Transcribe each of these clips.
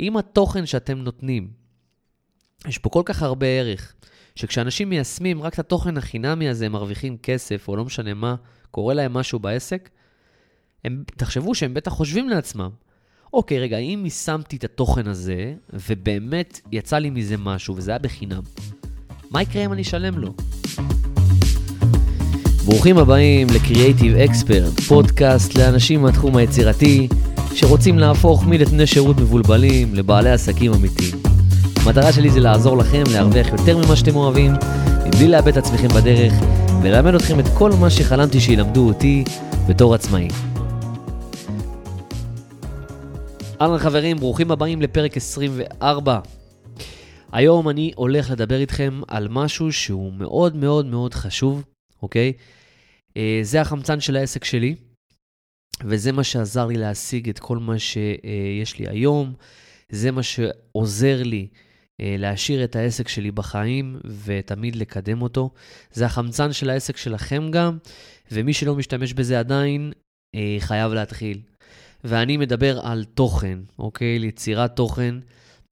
אם התוכן שאתם נותנים, יש פה כל כך הרבה ערך, שכשאנשים מיישמים רק את התוכן החינמי הזה, הם מרוויחים כסף, או לא משנה מה, קורה להם משהו בעסק, הם, תחשבו שהם בטח חושבים לעצמם, אוקיי, רגע, אם יישמתי את התוכן הזה, ובאמת יצא לי מזה משהו, וזה היה בחינם, מה יקרה אם אני אשלם לו? ברוכים הבאים ל-Creative Expert, פודקאסט לאנשים מהתחום היצירתי, שרוצים להפוך מנתני שירות מבולבלים לבעלי עסקים אמיתיים. המטרה שלי זה לעזור לכם להרוויח יותר ממה שאתם אוהבים, מבלי לאבד את עצמכם בדרך, וללמד אתכם את כל מה שחלמתי שילמדו אותי בתור עצמאי. אהלן חברים, ברוכים הבאים לפרק 24. היום אני הולך לדבר איתכם על משהו שהוא מאוד מאוד מאוד חשוב, אוקיי? אה, זה החמצן של העסק שלי, וזה מה שעזר לי להשיג את כל מה שיש לי היום. זה מה שעוזר לי אה, להשאיר את העסק שלי בחיים ותמיד לקדם אותו. זה החמצן של העסק שלכם גם, ומי שלא משתמש בזה עדיין, אה, חייב להתחיל. ואני מדבר על תוכן, אוקיי? ליצירת תוכן.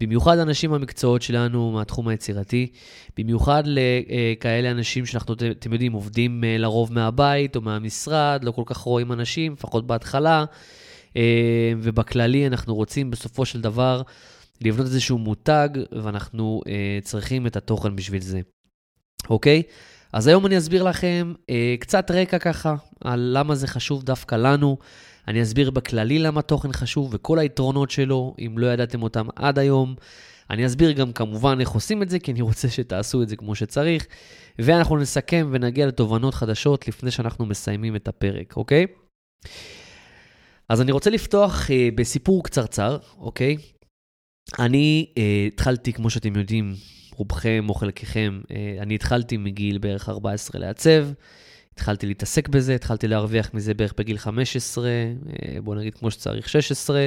במיוחד אנשים במקצועות שלנו, מהתחום היצירתי, במיוחד לכאלה אנשים שאנחנו, אתם יודעים, עובדים אה, לרוב מהבית או מהמשרד, לא כל כך רואים אנשים, לפחות בהתחלה, ובכללי אנחנו רוצים בסופו של דבר לבנות איזשהו מותג, ואנחנו אה, צריכים את התוכן בשביל זה. אוקיי? אז היום אני אסביר לכם אה, קצת רקע ככה, על למה זה חשוב דווקא לנו. אני אסביר בכללי למה תוכן חשוב וכל היתרונות שלו, אם לא ידעתם אותם עד היום. אני אסביר גם כמובן איך עושים את זה, כי אני רוצה שתעשו את זה כמו שצריך. ואנחנו נסכם ונגיע לתובנות חדשות לפני שאנחנו מסיימים את הפרק, אוקיי? אז אני רוצה לפתוח אה, בסיפור קצרצר, אוקיי? אני uh, התחלתי, כמו שאתם יודעים, רובכם או חלקכם, uh, אני התחלתי מגיל בערך 14 לעצב, התחלתי להתעסק בזה, התחלתי להרוויח מזה בערך בגיל 15, uh, אה, בואו נגיד כמו שצריך 16,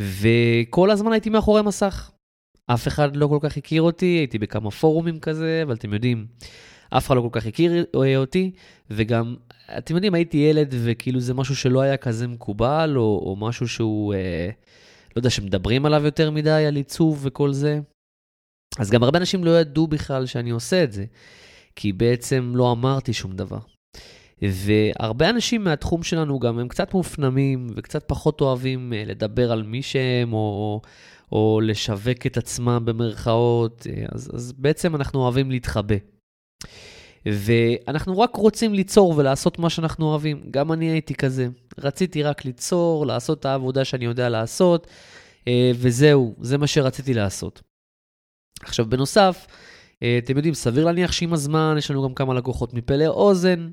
וכל הזמן הייתי מאחורי מסך. אף אחד לא כל כך הכיר אותי, הייתי בכמה פורומים כזה, אבל אתם יודעים, אף אחד לא כל כך הכיר אותי, וגם, אתם יודעים, הייתי ילד וכאילו זה משהו שלא היה כזה מקובל, או, או משהו שהוא... Uh, לא יודע, שמדברים עליו יותר מדי, על עיצוב וכל זה. אז גם הרבה אנשים לא ידעו בכלל שאני עושה את זה, כי בעצם לא אמרתי שום דבר. והרבה אנשים מהתחום שלנו גם הם קצת מופנמים וקצת פחות אוהבים אה, לדבר על מי שהם, או, או, לשווק את עצמם במרכאות, אה, אז, אז בעצם אנחנו אוהבים להתחבא. ואנחנו רק רוצים ליצור ולעשות מה שאנחנו אוהבים. גם אני הייתי כזה. רציתי רק ליצור, לעשות את העבודה שאני יודע לעשות, אה, וזהו, זה מה שרציתי לעשות. עכשיו, בנוסף, אתם יודעים, סביר להניח שעם הזמן יש לנו גם כמה לקוחות מפה לאוזן,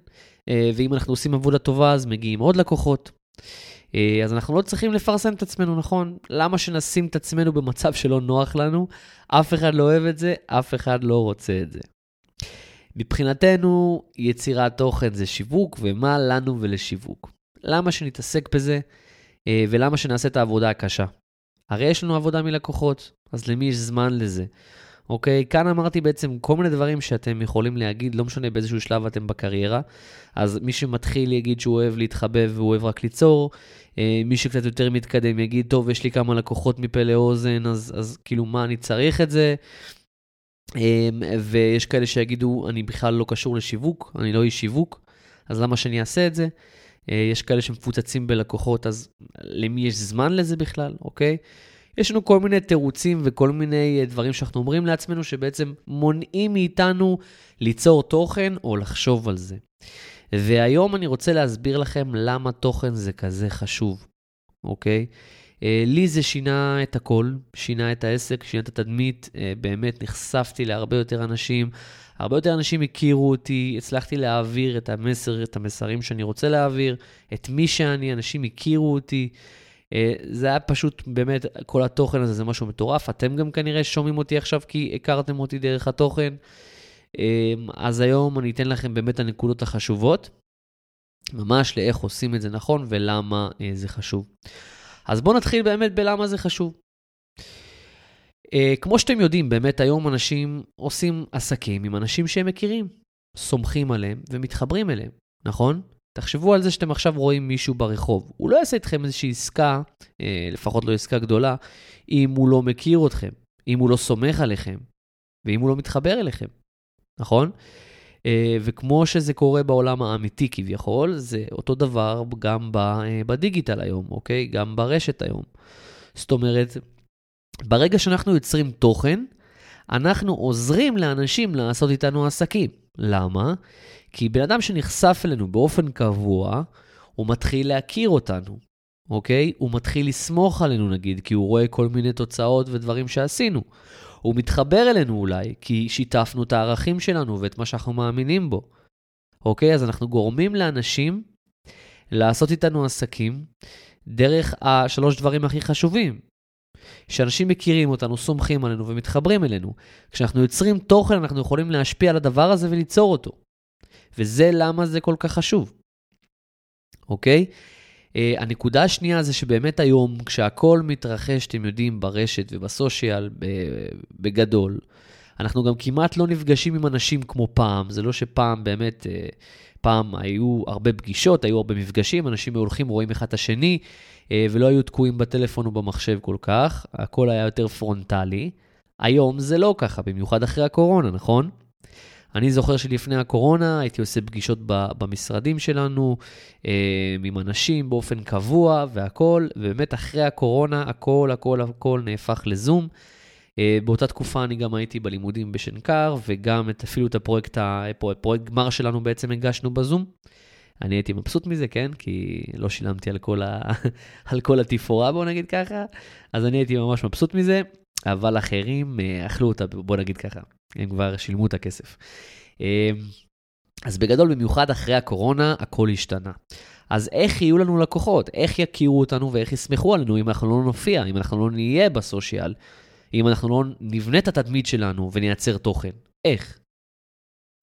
אה, ואם אנחנו עושים עבודה טובה, אז מגיעים עוד לקוחות. אז אנחנו לא צריכים לפרסם את עצמנו, נכון? למה שנשים את עצמנו במצב שלא נוח לנו? אף אחד לא אוהב את זה, אף אחד לא רוצה את זה. מבחינתנו, יצירת תוכן זה שיווק, ומה לנו ולשיווק? למה שנתעסק בזה, אה, ולמה שנעשה את העבודה הקשה? הרי יש לנו עבודה מלקוחות, אז למי יש זמן לזה? אוקיי, כאן אמרתי בעצם כל מיני דברים שאתם יכולים להגיד, לא משנה באיזשהו שלב אתם בקריירה. אז מי שמתחיל יגיד שהוא אוהב להתחבב והוא אוהב רק ליצור. אה, מי שקצת יותר מתקדם יגיד, טוב, יש לי כמה לקוחות מפה לאוזן, אז, אז כאילו, מה אני צריך את זה? אמ, ויש כאלה שיגידו, אני בכלל לא קשור לשיווק, אני לא איש שיווק, אז למה שאני אעשה את זה? אה, יש כאלה שמפוצצים בלקוחות, אז למי יש זמן לזה בכלל, אוקיי? יש לנו כל מיני תירוצים וכל מיני אה, דברים שאנחנו אומרים לעצמנו, שבעצם מונעים מאיתנו ליצור תוכן או לחשוב על זה. והיום אני רוצה להסביר לכם למה תוכן זה כזה חשוב, אוקיי? אה, לי זה שינה את הכל, שינה את העסק, שינה את התדמית, אה, באמת נחשפתי להרבה יותר אנשים, הרבה יותר אנשים הכירו אותי, הצלחתי להעביר את המסר, את המסרים שאני רוצה להעביר, את מי שאני, אנשים הכירו אותי. אה, זה היה פשוט, באמת, כל התוכן הזה זה משהו מטורף. אתם גם כנראה שומעים אותי עכשיו כי הכרתם אותי דרך התוכן. אז היום אני אתן לכם באמת הנקודות החשובות, ממש לאיך עושים את זה נכון ולמה זה חשוב. אז בואו נתחיל באמת בלמה זה חשוב. Uh, כמו שאתם יודעים, באמת היום אנשים עושים עסקים עם אנשים שהם מכירים, סומכים עליהם ומתחברים אליהם, נכון? תחשבו על זה שאתם עכשיו רואים מישהו ברחוב. הוא לא יעשה איתכם איזושהי עסקה, אה, לפחות לא עסקה גדולה, אם הוא לא מכיר אתכם, אם הוא לא סומך עליכם, ואם הוא לא מתחבר אליכם, נכון? אה, וכמו שזה קורה בעולם האמיתי כביכול, זה אותו דבר גם אה, בדיגיטל היום, אוקיי? גם ברשת היום. זאת אומרת, ברגע שאנחנו יוצרים תוכן, אנחנו עוזרים לאנשים לעשות איתנו עסקים. למה? כי בן אדם שנחשף אלינו באופן קבוע, הוא מתחיל להכיר אותנו, אוקיי? הוא מתחיל לסמוך עלינו נגיד, כי הוא רואה כל מיני תוצאות ודברים שעשינו. הוא מתחבר אלינו אולי, כי שיתפנו את הערכים שלנו ואת מה שאנחנו מאמינים בו. אוקיי? אז אנחנו גורמים לאנשים לעשות איתנו עסקים דרך השלוש דברים הכי חשובים. שאנשים מכירים אותנו, סומכים עלינו ומתחברים אלינו. כשאנחנו יוצרים תוכן, אנחנו יכולים להשפיע על הדבר הזה וליצור אותו. וזה למה זה כל כך חשוב, אוקיי? Uh, הנקודה השנייה זה שבאמת היום, כשהכול מתרחש, אתם יודעים, ברשת ובסושיאל בגדול, אנחנו גם כמעט לא נפגשים עם אנשים כמו פעם. זה לא שפעם באמת, uh, פעם היו הרבה פגישות, היו הרבה מפגשים, אנשים היו הולכים, רואים אחד את השני, uh, ולא היו תקועים בטלפון או במחשב כל כך, הכל היה יותר פרונטלי. היום זה לא ככה, במיוחד אחרי הקורונה, נכון? אני זוכר שלפני הקורונה הייתי עושה פגישות במשרדים שלנו אה, עם אנשים באופן קבוע והכול, ובאמת אחרי הקורונה הכל, הכל, הכל נהפך לזום. אה, באותה תקופה אני גם הייתי בלימודים בשנקר, וגם את, אפילו את הפרויקט, הפרויקט גמר שלנו בעצם הגשנו בזום. אני הייתי מבסוט מזה, כן? כי לא שילמתי על כל, ה... על כל התפאורה, בוא נגיד ככה. אז אני הייתי ממש מבסוט מזה, אבל אחרים אה, אכלו אותה, בוא נגיד ככה. הם כבר שילמו את הכסף. אמ, אז בגדול, במיוחד אחרי הקורונה, הכל השתנה. אז איך יהיו לנו לקוחות? איך יכירו אותנו ואיך יסמכו עלינו אם אנחנו לא נופיע, אם אנחנו לא נהיה בסושיאל, אם אנחנו לא נבנה את התדמית שלנו ונייצר תוכן? איך?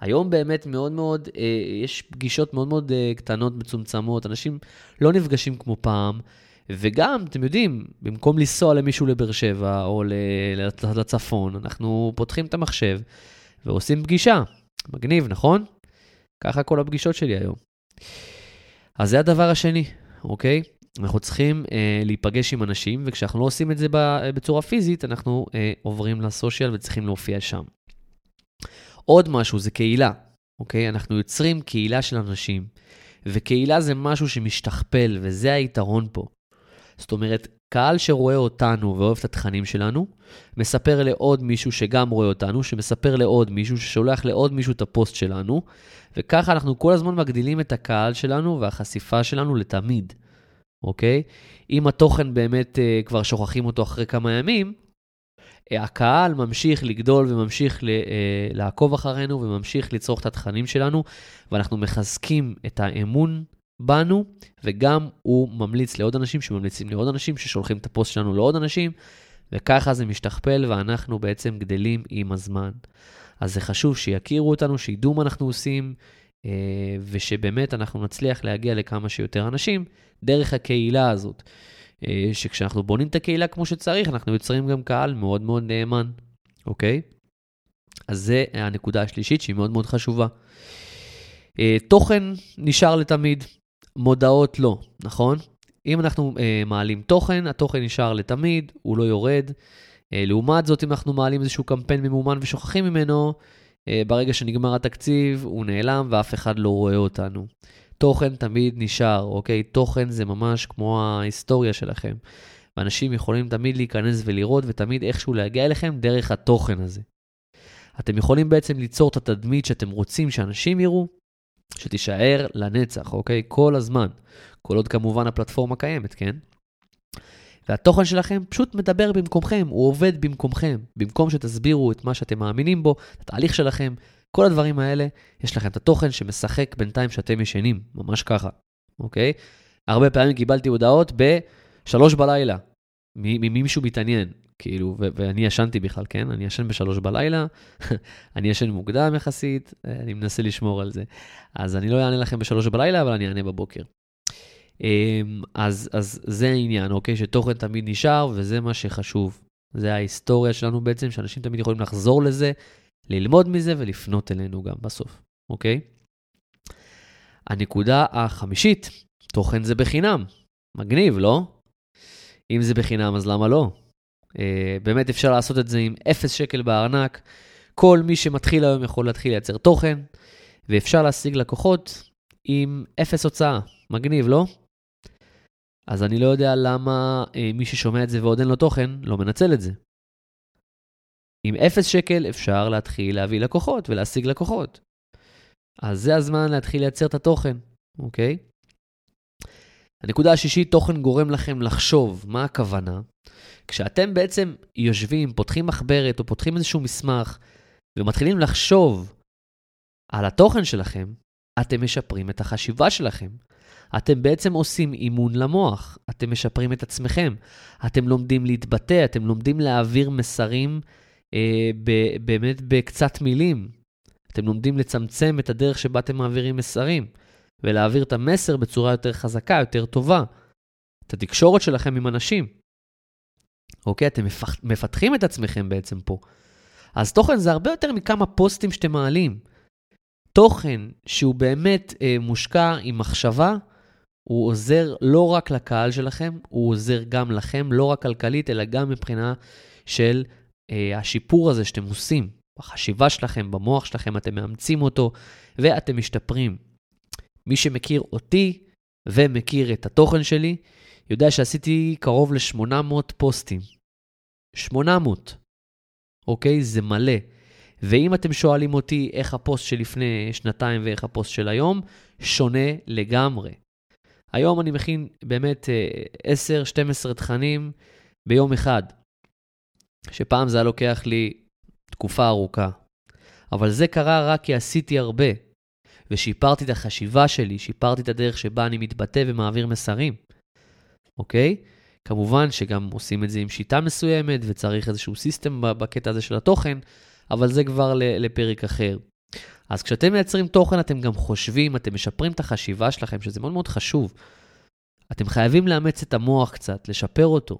היום באמת מאוד מאוד, אה, יש פגישות מאוד מאוד אה, קטנות, מצומצמות, אנשים לא נפגשים כמו פעם, וגם, אתם יודעים, במקום לנסוע למישהו לבאר שבע או לצפון, אנחנו פותחים את המחשב ועושים פגישה. מגניב, נכון? ככה כל הפגישות שלי היום. אז זה הדבר השני, אוקיי? אנחנו צריכים אה, להיפגש עם אנשים, וכשאנחנו לא עושים את זה בצורה פיזית, אנחנו אה, עוברים לסושיאל וצריכים להופיע שם. עוד משהו, זה קהילה, אוקיי? אנחנו יוצרים קהילה של אנשים, וקהילה זה משהו שמשתכפל, וזה היתרון פה. זאת אומרת, קהל שרואה אותנו ואוהב את התכנים שלנו, מספר לעוד מישהו שגם רואה אותנו, שמספר לעוד מישהו, ששולח לעוד מישהו את הפוסט שלנו, וככה אנחנו כל הזמן מגדילים את הקהל שלנו והחשיפה שלנו לתמיד, אוקיי? אם התוכן באמת uh, כבר שוכחים אותו אחרי כמה ימים, uh, הקהל ממשיך לגדול וממשיך ל, uh, לעקוב אחרינו וממשיך לצרוך את התכנים שלנו, ואנחנו מחזקים את האמון בנו, וגם הוא ממליץ לעוד אנשים שממליצים לעוד אנשים, ששולחים את הפוסט שלנו לעוד אנשים, וככה זה משתכפל ואנחנו בעצם גדלים עם הזמן. אז זה חשוב שיכירו אותנו, שידעו מה אנחנו עושים, אה, ושבאמת אנחנו נצליח להגיע לכמה שיותר אנשים דרך הקהילה הזאת. אה, שכשאנחנו בונים את הקהילה כמו שצריך, אנחנו יוצרים גם קהל מאוד מאוד נאמן, אוקיי? אז זה הנקודה השלישית שהיא מאוד מאוד חשובה. אה, תוכן נשאר לתמיד, מודעות לא, נכון? אם אנחנו אה, מעלים תוכן, התוכן נשאר לתמיד, הוא לא יורד. אה, לעומת זאת, אם אנחנו מעלים איזשהו קמפיין ממומן ושוכחים ממנו, אה, ברגע שנגמר התקציב, הוא נעלם ואף אחד לא רואה אותנו. תוכן תמיד נשאר, אוקיי? תוכן זה ממש כמו ההיסטוריה שלכם. ואנשים יכולים תמיד להיכנס ולראות ותמיד איכשהו להגיע אליכם דרך התוכן הזה. אתם יכולים בעצם ליצור את התדמית שאתם רוצים שאנשים יראו, שתישאר לנצח, אוקיי? כל הזמן. כל עוד כמובן הפלטפורמה קיימת, כן? והתוכן שלכם פשוט מדבר במקומכם, הוא עובד במקומכם. במקום שתסבירו את מה שאתם מאמינים בו, את התהליך שלכם, כל הדברים האלה, יש לכם את התוכן שמשחק בינתיים שאתם ישנים, ממש ככה, אוקיי? הרבה פעמים קיבלתי הודעות ב-3 בלילה, ממישהו מתעניין. כאילו, ואני ישנתי בכלל, כן? אני ישן בשלוש בלילה, אני ישן מוקדם יחסית, אני מנסה לשמור על זה. אז אני לא אענה לכם בשלוש בלילה, אבל אני אענה בבוקר. אמ, אז, אז זה העניין, אוקיי? שתוכן תמיד נשאר, וזה מה שחשוב. זה ההיסטוריה שלנו בעצם, שאנשים תמיד יכולים לחזור לזה, ללמוד מזה ולפנות אלינו גם בסוף, אוקיי? הנקודה החמישית, תוכן זה בחינם. מגניב, לא? אם זה בחינם, אז למה לא? Uh, באמת אפשר לעשות את זה עם 0 שקל בארנק. כל מי שמתחיל היום יכול להתחיל לייצר תוכן, ואפשר להשיג לקוחות עם 0 הוצאה. מגניב, לא? אז אני לא יודע למה uh, מי ששומע את זה ועוד אין לו תוכן, לא מנצל את זה. עם 0 שקל אפשר להתחיל להביא לקוחות ולהשיג לקוחות. אז זה הזמן להתחיל לייצר את התוכן, אוקיי? הנקודה השישית, תוכן גורם לכם לחשוב. מה הכוונה? כשאתם בעצם יושבים, פותחים מחברת או פותחים איזשהו מסמך ומתחילים לחשוב על התוכן שלכם, אתם משפרים את החשיבה שלכם. אתם בעצם עושים אימון למוח, אתם משפרים את עצמכם, אתם לומדים להתבטא, אתם לומדים להעביר מסרים אה, ב- באמת בקצת מילים. אתם לומדים לצמצם את הדרך שבה אתם מעבירים מסרים, ולהעביר את המסר בצורה יותר חזקה, יותר טובה. את התקשורת שלכם עם אנשים. אוקיי? אתם מפח... מפתחים את עצמכם בעצם פה. אז תוכן זה הרבה יותר מכמה פוסטים שאתם מעלים. תוכן שהוא באמת אה, מושקע עם מחשבה, הוא עוזר לא רק לקהל שלכם, הוא עוזר גם לכם, לא רק כלכלית, אלא גם מבחינה של אה, השיפור הזה שאתם עושים. בחשיבה שלכם, במוח שלכם, אתם מאמצים אותו ואתם משתפרים. מי שמכיר אותי ומכיר את התוכן שלי, יודע שעשיתי קרוב ל-800 פוסטים. 800. אוקיי? זה מלא. ואם אתם שואלים אותי איך הפוסט שלפני שנתיים ואיך הפוסט של היום, שונה לגמרי. היום אני מכין באמת 10-12 אה, תכנים ביום אחד, שפעם זה היה לוקח לי תקופה ארוכה. אבל זה קרה רק כי עשיתי הרבה, ושיפרתי את החשיבה שלי, שיפרתי את הדרך שבה אני מתבטא ומעביר מסרים. אוקיי? כמובן שגם עושים את זה עם שיטה מסוימת, וצריך איזשהו סיסטם בקטע הזה של התוכן, אבל זה כבר לפרק אחר. אז כשאתם מייצרים תוכן, אתם גם חושבים, אתם משפרים את החשיבה שלכם, שזה מאוד מאוד חשוב. אתם חייבים לאמץ את המוח קצת, לשפר אותו.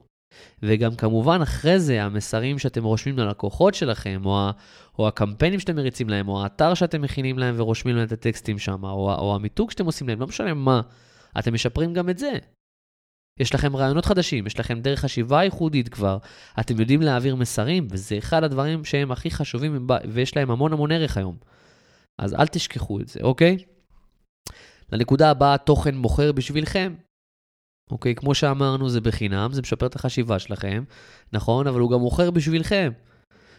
וגם כמובן אחרי זה, המסרים שאתם רושמים ללקוחות שלכם, או, ה, או הקמפיינים שאתם מריצים להם, או האתר שאתם מכינים להם ורושמים להם את הטקסטים שם, או, או המיתוג שאתם עושים להם, לא משנה מה, אתם משפרים גם את זה. יש לכם רעיונות חדשים, יש לכם דרך חשיבה ייחודית כבר, אתם יודעים להעביר מסרים, וזה אחד הדברים שהם הכי חשובים ויש להם המון המון ערך היום. אז אל תשכחו את זה, אוקיי? לנקודה הבאה, תוכן מוכר בשבילכם. אוקיי, כמו שאמרנו, זה בחינם, זה משפר את החשיבה שלכם, נכון? אבל הוא גם מוכר בשבילכם.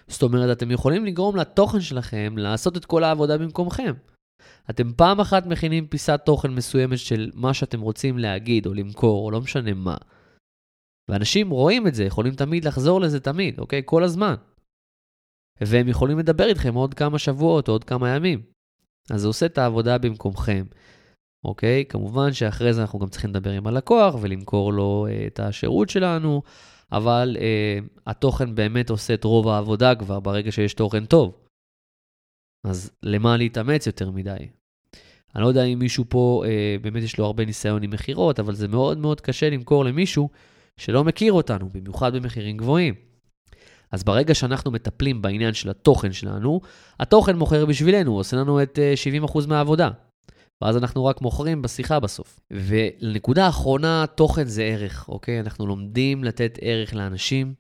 זאת אומרת, אתם יכולים לגרום לתוכן שלכם לעשות את כל העבודה במקומכם. אתם פעם אחת מכינים פיסת תוכן מסוימת של מה שאתם רוצים להגיד או למכור, או לא משנה מה. ואנשים רואים את זה, יכולים תמיד לחזור לזה תמיד, אוקיי? כל הזמן. והם יכולים לדבר איתכם עוד כמה שבועות או עוד כמה ימים. אז זה עושה את העבודה במקומכם. אוקיי? כמובן שאחרי זה אנחנו גם צריכים לדבר עם הלקוח ולמכור לו uh, את השירות שלנו, אבל uh, התוכן באמת עושה את רוב העבודה כבר ברגע שיש תוכן טוב. אז למה להתאמץ יותר מדי? אני לא יודע אם מישהו פה, uh, באמת יש לו הרבה ניסיון עם מכירות, אבל זה מאוד מאוד קשה למכור למישהו שלא מכיר אותנו, במיוחד במחירים גבוהים. אז ברגע שאנחנו מטפלים בעניין של התוכן שלנו, התוכן מוכר בשבילנו, עושה לנו את uh, 70% מהעבודה. ואז אנחנו רק מוכרים בשיחה בסוף. ולנקודה האחרונה, תוכן זה ערך, אוקיי? אנחנו לומדים לתת ערך לאנשים,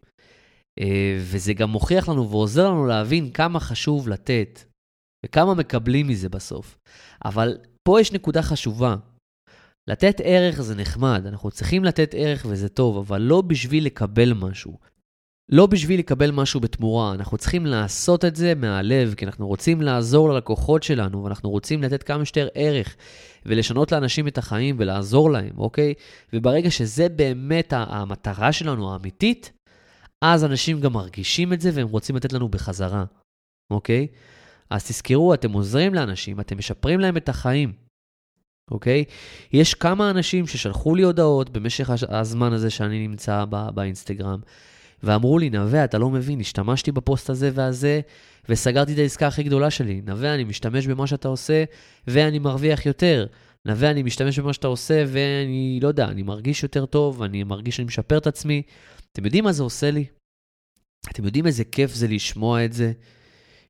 אה, וזה גם מוכיח לנו ועוזר לנו להבין כמה חשוב לתת, וכמה מקבלים מזה בסוף. אבל פה יש נקודה חשובה. לתת ערך זה נחמד, אנחנו צריכים לתת ערך וזה טוב, אבל לא בשביל לקבל משהו. לא בשביל לקבל משהו בתמורה, אנחנו צריכים לעשות את זה מהלב, כי אנחנו רוצים לעזור ללקוחות שלנו, ואנחנו רוצים לתת כמה שיותר ערך, ולשנות לאנשים את החיים ולעזור להם, אוקיי? וברגע שזה באמת המטרה שלנו האמיתית, אז אנשים גם מרגישים את זה והם רוצים לתת לנו בחזרה, אוקיי? אז תזכרו, אתם עוזרים לאנשים, אתם משפרים להם את החיים, אוקיי? יש כמה אנשים ששלחו לי הודעות במשך הזמן הזה שאני נמצא באינסטגרם. ואמרו לי, נווה, אתה לא מבין, השתמשתי בפוסט הזה והזה, וסגרתי את העסקה הכי גדולה שלי. נווה, אני משתמש במה שאתה עושה, ואני מרוויח יותר. נווה, אני משתמש במה שאתה עושה, ואני, לא יודע, אני מרגיש יותר טוב, אני מרגיש שאני משפר את עצמי. אתם יודעים מה זה עושה לי? אתם יודעים איזה כיף זה לשמוע את זה?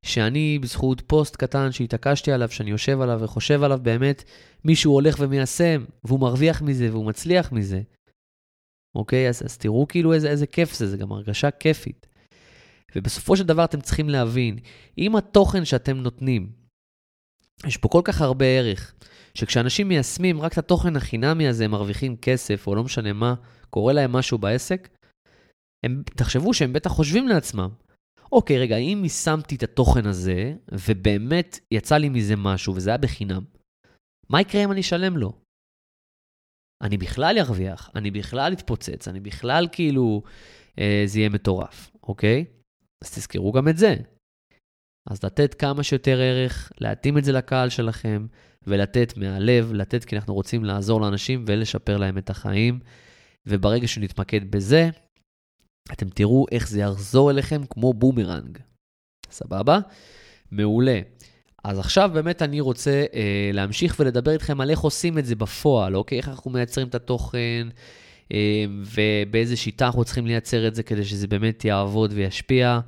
שאני, בזכות פוסט קטן שהתעקשתי עליו, שאני יושב עליו וחושב עליו, באמת מישהו הולך ומיישם, והוא מרוויח מזה והוא מצליח מזה. אוקיי? אז, אז תראו כאילו איזה, איזה כיף זה, זה גם הרגשה כיפית. ובסופו של דבר אתם צריכים להבין, אם התוכן שאתם נותנים, יש פה כל כך הרבה ערך, שכשאנשים מיישמים רק את התוכן החינמי הזה, הם מרוויחים כסף, או לא משנה מה, קורה להם משהו בעסק, הם, תחשבו שהם בטח חושבים לעצמם, אוקיי, רגע, אם יישמתי את התוכן הזה, ובאמת יצא לי מזה משהו, וזה היה בחינם, מה יקרה אם אני אשלם לו? אני בכלל ארוויח, אני בכלל אתפוצץ, אני בכלל כאילו, אה, זה יהיה מטורף, אוקיי? אז תזכרו גם את זה. אז לתת כמה שיותר ערך, להתאים את זה לקהל שלכם, ולתת מהלב, לתת כי אנחנו רוצים לעזור לאנשים ולשפר להם את החיים. וברגע שנתמקד בזה, אתם תראו איך זה יחזור אליכם כמו בומרנג. סבבה? מעולה. אז עכשיו באמת אני רוצה אה, להמשיך ולדבר איתכם על איך עושים את זה בפועל, אוקיי? איך אנחנו מייצרים את התוכן, אה, ובאיזה שיטה אנחנו צריכים לייצר את זה כדי שזה באמת יעבוד וישפיע.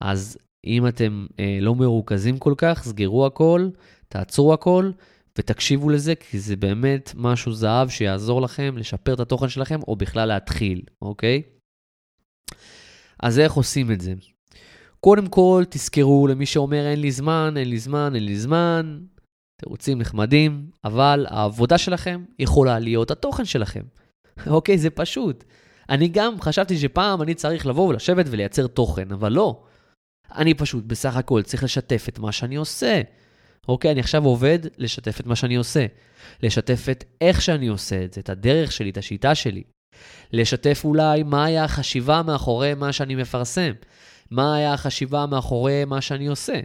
אז אם אתם אה, לא מרוכזים כל כך, סגרו הכל, תעצרו הכל, ותקשיבו לזה, כי זה באמת משהו זהב שיעזור לכם לשפר את התוכן שלכם, או בכלל להתחיל, אוקיי? אז איך עושים את זה? קודם כל, תזכרו למי שאומר אין לי זמן, אין לי זמן, אין לי זמן, תירוצים נחמדים, אבל העבודה שלכם יכולה להיות התוכן שלכם. אוקיי, זה פשוט. אני גם חשבתי שפעם אני צריך לבוא ולשבת ולייצר תוכן, אבל לא. אני פשוט בסך הכל צריך לשתף את מה שאני עושה. אוקיי, אני עכשיו עובד לשתף את מה שאני עושה. לשתף את איך שאני עושה את זה, את הדרך שלי, את השיטה שלי. לשתף אולי מה היה החשיבה מאחורי מה שאני מפרסם. מה היה החשיבה מאחורי מה שאני עושה.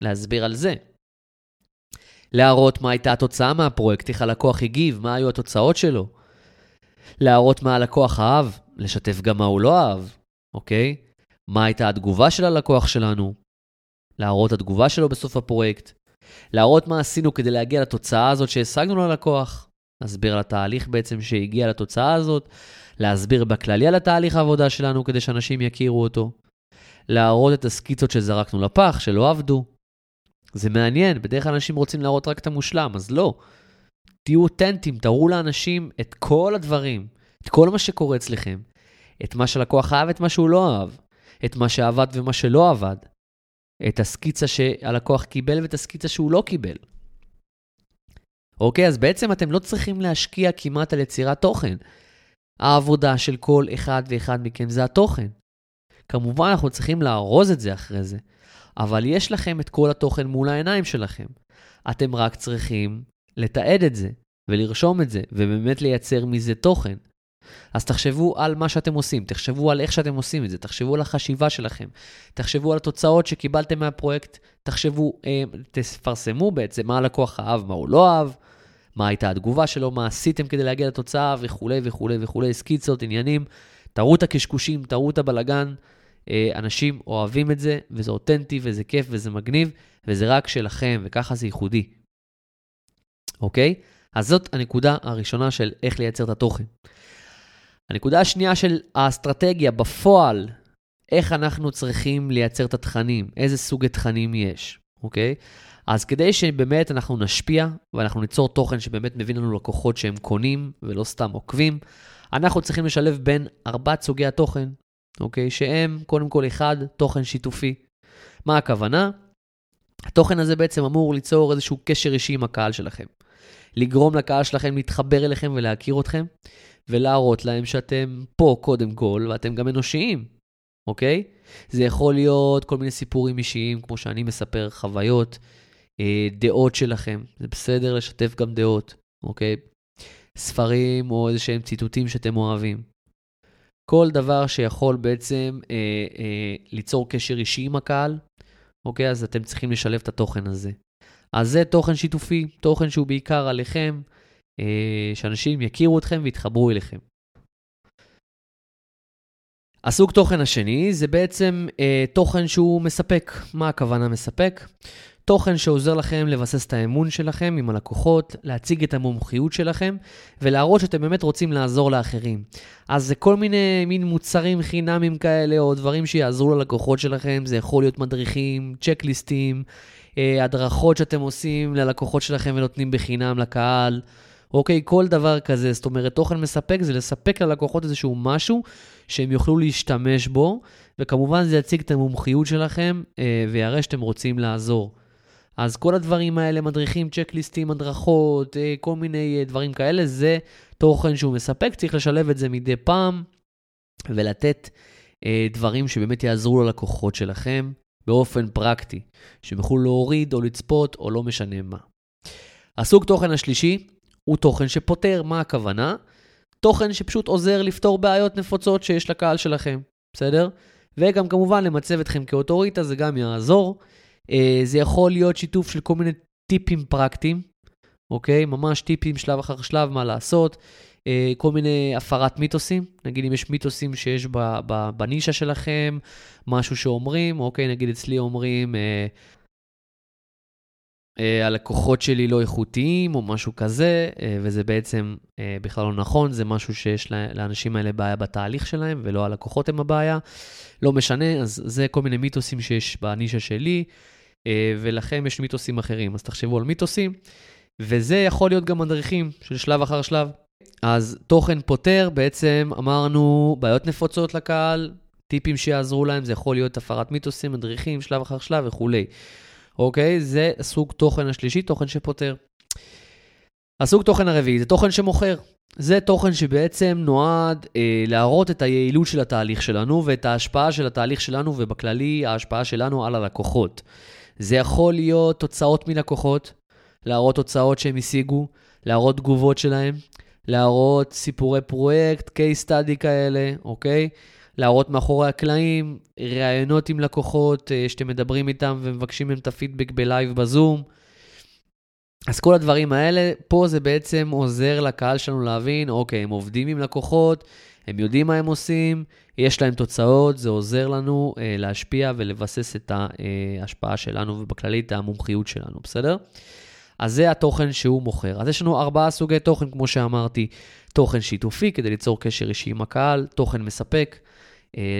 להסביר על זה. להראות מה הייתה התוצאה מהפרויקט, איך הלקוח הגיב, מה היו התוצאות שלו. להראות מה הלקוח אהב, לשתף גם מה הוא לא אהב, אוקיי? מה הייתה התגובה של הלקוח שלנו, להראות את התגובה שלו בסוף הפרויקט, להראות מה עשינו כדי להגיע לתוצאה הזאת שהשגנו ללקוח, להסביר על התהליך בעצם שהגיע לתוצאה הזאת, להסביר בכללי על התהליך העבודה שלנו כדי שאנשים יכירו אותו, להראות את הסקיצות שזרקנו לפח, שלא עבדו. זה מעניין, בדרך כלל אנשים רוצים להראות רק את המושלם, אז לא. תהיו אותנטיים, תראו לאנשים את כל הדברים, את כל מה שקורה אצלכם, את מה שלקוח אהב, את מה שהוא לא אהב, את מה שעבד ומה שלא עבד, את הסקיצה שהלקוח קיבל ואת הסקיצה שהוא לא קיבל. אוקיי, אז בעצם אתם לא צריכים להשקיע כמעט על יצירת תוכן. העבודה של כל אחד ואחד מכם זה התוכן. כמובן, אנחנו צריכים לארוז את זה אחרי זה, אבל יש לכם את כל התוכן מול העיניים שלכם. אתם רק צריכים לתעד את זה, ולרשום את זה, ובאמת לייצר מזה תוכן. אז תחשבו על מה שאתם עושים, תחשבו על איך שאתם עושים את זה, תחשבו על החשיבה שלכם, תחשבו על התוצאות שקיבלתם מהפרויקט, תחשבו, אה, תפרסמו בעצם מה הלקוח אהב, מה הוא לא אהב, מה הייתה התגובה שלו, מה עשיתם כדי להגיע לתוצאה וכולי וכולי וכולי, סקיצות, עניינים, תראו את הקשקושים, תראו את הבלגן. אה, אנשים אוהבים את זה, וזה אותנטי, וזה כיף, וזה מגניב, וזה רק שלכם, וככה זה ייחודי. אוקיי? אז זאת הנקודה הראשונה של איך לייצר את התוכן. הנקודה השנייה של האסטרטגיה בפועל, איך אנחנו צריכים לייצר את התכנים, איזה סוג תכנים יש, אוקיי? אז כדי שבאמת אנחנו נשפיע ואנחנו ניצור תוכן שבאמת מביא לנו לקוחות שהם קונים ולא סתם עוקבים, אנחנו צריכים לשלב בין ארבעת סוגי התוכן, אוקיי? שהם, קודם כל, אחד, תוכן שיתופי. מה הכוונה? התוכן הזה בעצם אמור ליצור איזשהו קשר אישי עם הקהל שלכם. לגרום לקהל שלכם להתחבר אליכם ולהכיר אתכם, ולהראות להם שאתם פה קודם כל, ואתם גם אנושיים, אוקיי? זה יכול להיות כל מיני סיפורים אישיים, כמו שאני מספר, חוויות, אה, דעות שלכם. זה בסדר לשתף גם דעות, אוקיי? ספרים או איזה שהם ציטוטים שאתם אוהבים. כל דבר שיכול בעצם אה, אה, ליצור קשר אישי עם הקהל, אוקיי? אז אתם צריכים לשלב את התוכן הזה. אז זה תוכן שיתופי, תוכן שהוא בעיקר עליכם, אה, שאנשים יכירו אתכם ויתחברו אליכם. הסוג תוכן השני זה בעצם אה, תוכן שהוא מספק. מה הכוונה מספק? תוכן שעוזר לכם לבסס את האמון שלכם עם הלקוחות, להציג את המומחיות שלכם ולהראות שאתם באמת רוצים לעזור לאחרים. אז זה כל מיני מין מוצרים חינמים כאלה או דברים שיעזרו ללקוחות שלכם, זה יכול להיות מדריכים, צ'קליסטים, אה, הדרכות שאתם עושים ללקוחות שלכם ונותנים בחינם לקהל. אוקיי, כל דבר כזה, זאת אומרת, תוכן מספק זה לספק ללקוחות איזשהו משהו שהם יוכלו להשתמש בו, וכמובן זה יציג את המומחיות שלכם אה, ויראה שאתם רוצים לעזור. אז כל הדברים האלה, מדריכים, צ'קליסטים, הדרכות, אה, כל מיני אה, דברים כאלה, זה תוכן שהוא מספק, צריך לשלב את זה מדי פעם ולתת אה, דברים שבאמת יעזרו ללקוחות שלכם באופן פרקטי, שהם יוכלו להוריד או לצפות או לא משנה מה. הסוג תוכן השלישי הוא תוכן שפותר, מה הכוונה? תוכן שפשוט עוזר לפתור בעיות נפוצות שיש לקהל שלכם, בסדר? וגם כמובן למצב אתכם כאוטוריטה, זה גם יעזור. אה, זה יכול להיות שיתוף של כל מיני טיפים פרקטיים, אוקיי? ממש טיפים שלב אחר שלב, מה לעשות. אה, כל מיני הפרת מיתוסים, נגיד אם יש מיתוסים שיש בנישה שלכם, משהו שאומרים, אוקיי, נגיד אצלי אומרים, אה, הלקוחות שלי לא איכותיים או משהו כזה, אה, וזה בעצם אה, בכלל לא נכון, זה משהו שיש לאנשים האלה בעיה בתהליך שלהם, ולא הלקוחות הם הבעיה. לא משנה, אז זה כל מיני מיתוסים שיש בנישה שלי, ולכם יש מיתוסים אחרים, אז תחשבו על מיתוסים, וזה יכול להיות גם מדריכים של שלב אחר שלב. אז תוכן פותר, בעצם אמרנו בעיות נפוצות לקהל, טיפים שיעזרו להם, זה יכול להיות הפרת מיתוסים, מדריכים, שלב אחר שלב וכולי. אוקיי? זה סוג תוכן השלישי, תוכן שפותר. הסוג תוכן הרביעי זה תוכן שמוכר. זה תוכן שבעצם נועד אה, להראות את היעילות של התהליך שלנו ואת ההשפעה של התהליך שלנו, ובכללי ההשפעה שלנו על הלקוחות. זה יכול להיות תוצאות מלקוחות, להראות תוצאות שהם השיגו, להראות תגובות שלהם, להראות סיפורי פרויקט, case study כאלה, אוקיי? להראות מאחורי הקלעים, ראיונות עם לקוחות אה, שאתם מדברים איתם ומבקשים מהם את הפידבק בלייב בזום. אז כל הדברים האלה, פה זה בעצם עוזר לקהל שלנו להבין, אוקיי, הם עובדים עם לקוחות, הם יודעים מה הם עושים, יש להם תוצאות, זה עוזר לנו אה, להשפיע ולבסס את ההשפעה שלנו ובכללי את המומחיות שלנו, בסדר? אז זה התוכן שהוא מוכר. אז יש לנו ארבעה סוגי תוכן, כמו שאמרתי, תוכן שיתופי כדי ליצור קשר אישי עם הקהל, תוכן מספק, אה,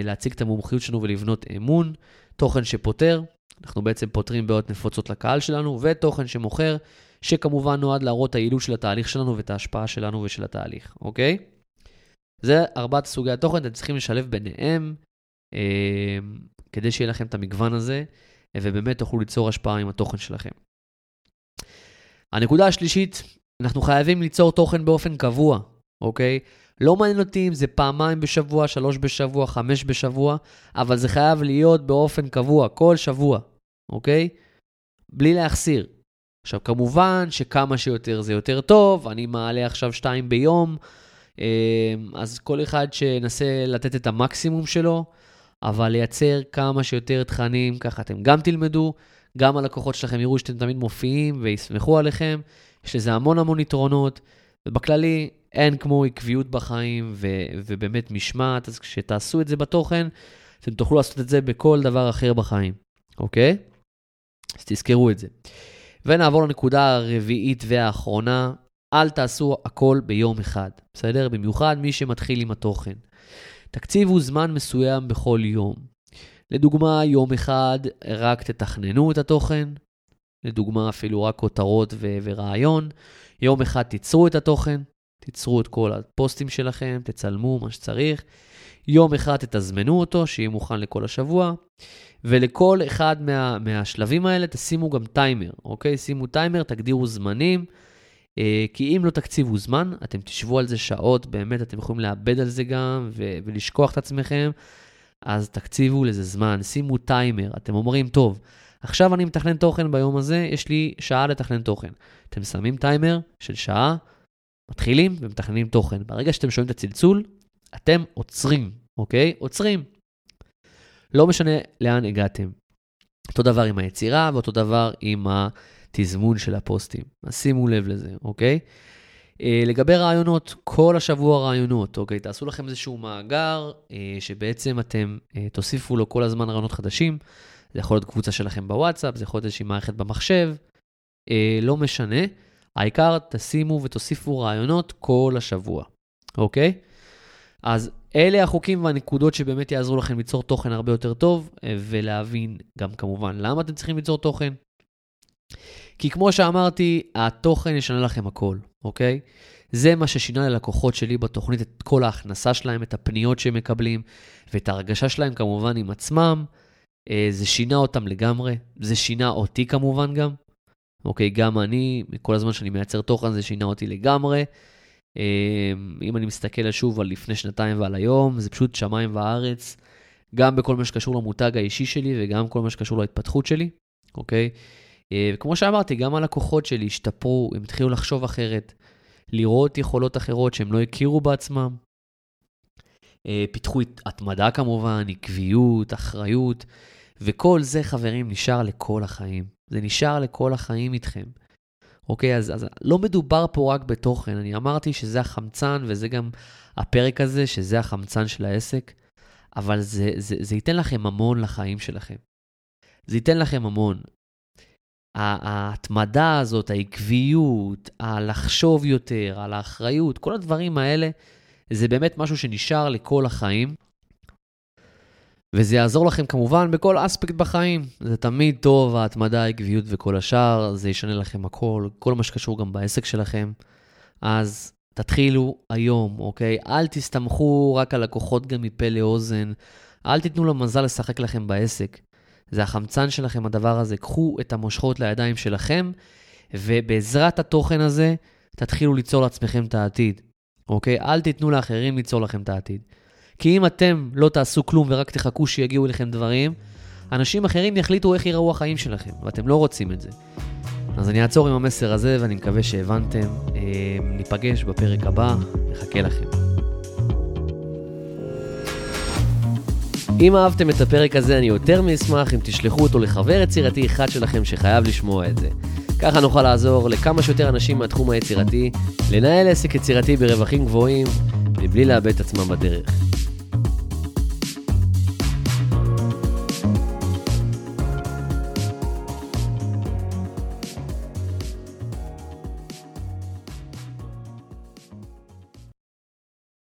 להציג את המומחיות שלנו ולבנות אמון, תוכן שפותר, אנחנו בעצם פותרים בעיות נפוצות לקהל שלנו, ותוכן שמוכר, שכמובן נועד להראות היעילות של התהליך שלנו ואת ההשפעה שלנו ושל התהליך, אוקיי? זה ארבעת סוגי התוכן, אתם צריכים לשלב ביניהם, אה, כדי שיהיה לכם את המגוון הזה, ובאמת תוכלו ליצור השפעה עם התוכן שלכם. הנקודה השלישית, אנחנו חייבים ליצור תוכן באופן קבוע, אוקיי? לא מעניין אותי אם זה פעמיים בשבוע, שלוש בשבוע, חמש בשבוע, אבל זה חייב להיות באופן קבוע, כל שבוע, אוקיי? בלי להחסיר. עכשיו, כמובן שכמה שיותר זה יותר טוב, אני מעלה עכשיו שתיים ביום, אה, אז כל אחד שינסה לתת את המקסימום שלו, אבל לייצר כמה שיותר תכנים, ככה אתם גם תלמדו, גם הלקוחות שלכם יראו שאתם תמיד מופיעים ויסמכו עליכם, יש לזה המון המון יתרונות, ובכללי, אין כמו עקביות בחיים ו- ובאמת משמעת, אז כשתעשו את זה בתוכן, אתם תוכלו לעשות את זה בכל דבר אחר בחיים, אוקיי? אז תזכרו את זה. ונעבור לנקודה הרביעית והאחרונה, אל תעשו הכל ביום אחד, בסדר? במיוחד מי שמתחיל עם התוכן. תקציבו זמן מסוים בכל יום. לדוגמה, יום אחד רק תתכננו את התוכן, לדוגמה אפילו רק כותרות ו- ורעיון, יום אחד תיצרו את התוכן, תיצרו את כל הפוסטים שלכם, תצלמו מה שצריך. יום אחד תתזמנו אותו, שיהיה מוכן לכל השבוע, ולכל אחד מה, מהשלבים האלה תשימו גם טיימר, אוקיי? שימו טיימר, תגדירו זמנים, אה, כי אם לא תקציבו זמן, אתם תשבו על זה שעות, באמת אתם יכולים לאבד על זה גם ו- ולשכוח את עצמכם, אז תקציבו לזה זמן, שימו טיימר. אתם אומרים, טוב, עכשיו אני מתכנן תוכן ביום הזה, יש לי שעה לתכנן תוכן. אתם שמים טיימר של שעה, מתחילים ומתכננים תוכן. ברגע שאתם שומעים את הצלצול, אתם עוצרים, אוקיי? עוצרים. לא משנה לאן הגעתם. אותו דבר עם היצירה ואותו דבר עם התזמון של הפוסטים. אז שימו לב לזה, אוקיי? Uh, לגבי רעיונות, כל השבוע רעיונות, אוקיי? תעשו לכם איזשהו מאגר uh, שבעצם אתם uh, תוסיפו לו כל הזמן רעיונות חדשים. זה יכול להיות קבוצה שלכם בוואטסאפ, זה יכול להיות איזושהי מערכת במחשב, אה, לא משנה. העיקר תשימו ותוסיפו רעיונות כל השבוע, אוקיי? אז אלה החוקים והנקודות שבאמת יעזרו לכם ליצור תוכן הרבה יותר טוב, אה, ולהבין גם כמובן למה אתם צריכים ליצור תוכן. כי כמו שאמרתי, התוכן ישנה לכם הכל, אוקיי? זה מה ששינה ללקוחות שלי בתוכנית את כל ההכנסה שלהם, את הפניות שהם מקבלים, ואת ההרגשה שלהם כמובן עם עצמם. אה, זה שינה אותם לגמרי, זה שינה אותי כמובן גם. אוקיי, גם אני, כל הזמן שאני מייצר תוכן זה שינה אותי לגמרי. אה, אם אני מסתכל שוב על לפני שנתיים ועל היום, זה פשוט שמיים וארץ, גם בכל מה שקשור למותג האישי שלי וגם כל מה שקשור להתפתחות שלי, אוקיי? אה, וכמו שאמרתי, גם הלקוחות שלי השתפרו, הם התחילו לחשוב אחרת, לראות יכולות אחרות שהם לא הכירו בעצמם. אה, פיתחו התמדה כמובן, עקביות, אחריות, וכל זה, חברים, נשאר לכל החיים. זה נשאר לכל החיים איתכם. אוקיי, אז, אז לא מדובר פה רק בתוכן, אני אמרתי שזה החמצן וזה גם הפרק הזה, שזה החמצן של העסק, אבל זה, זה, זה ייתן לכם המון לחיים שלכם. זה ייתן לכם המון. ההתמדה הזאת, העקביות, הלחשוב יותר, על האחריות, כל הדברים האלה, זה באמת משהו שנשאר לכל החיים. וזה יעזור לכם כמובן בכל אספקט בחיים. זה תמיד טוב, ההתמדה, העקביות וכל השאר, זה ישנה לכם הכל, כל מה שקשור גם בעסק שלכם. אז תתחילו היום, אוקיי? אל תסתמכו רק על לקוחות גם מפה לאוזן. אל תיתנו למזל לשחק לכם בעסק. זה החמצן שלכם, הדבר הזה. קחו את המושכות לידיים שלכם, ובעזרת התוכן הזה, תתחילו ליצור לעצמכם את העתיד, אוקיי? אל תיתנו לאחרים ליצור לכם את העתיד. כי אם אתם לא תעשו כלום ורק תחכו שיגיעו אליכם דברים, אנשים אחרים יחליטו איך ייראו החיים שלכם, ואתם לא רוצים את זה. אז אני אעצור עם המסר הזה, ואני מקווה שהבנתם. אה, ניפגש בפרק הבא, נחכה לכם. אם אהבתם את הפרק הזה, אני יותר מאשמח אם תשלחו אותו לחבר יצירתי אחד שלכם שחייב לשמוע את זה. ככה נוכל לעזור לכמה שיותר אנשים מהתחום היצירתי לנהל עסק יצירתי ברווחים גבוהים מבלי לאבד את עצמם בדרך.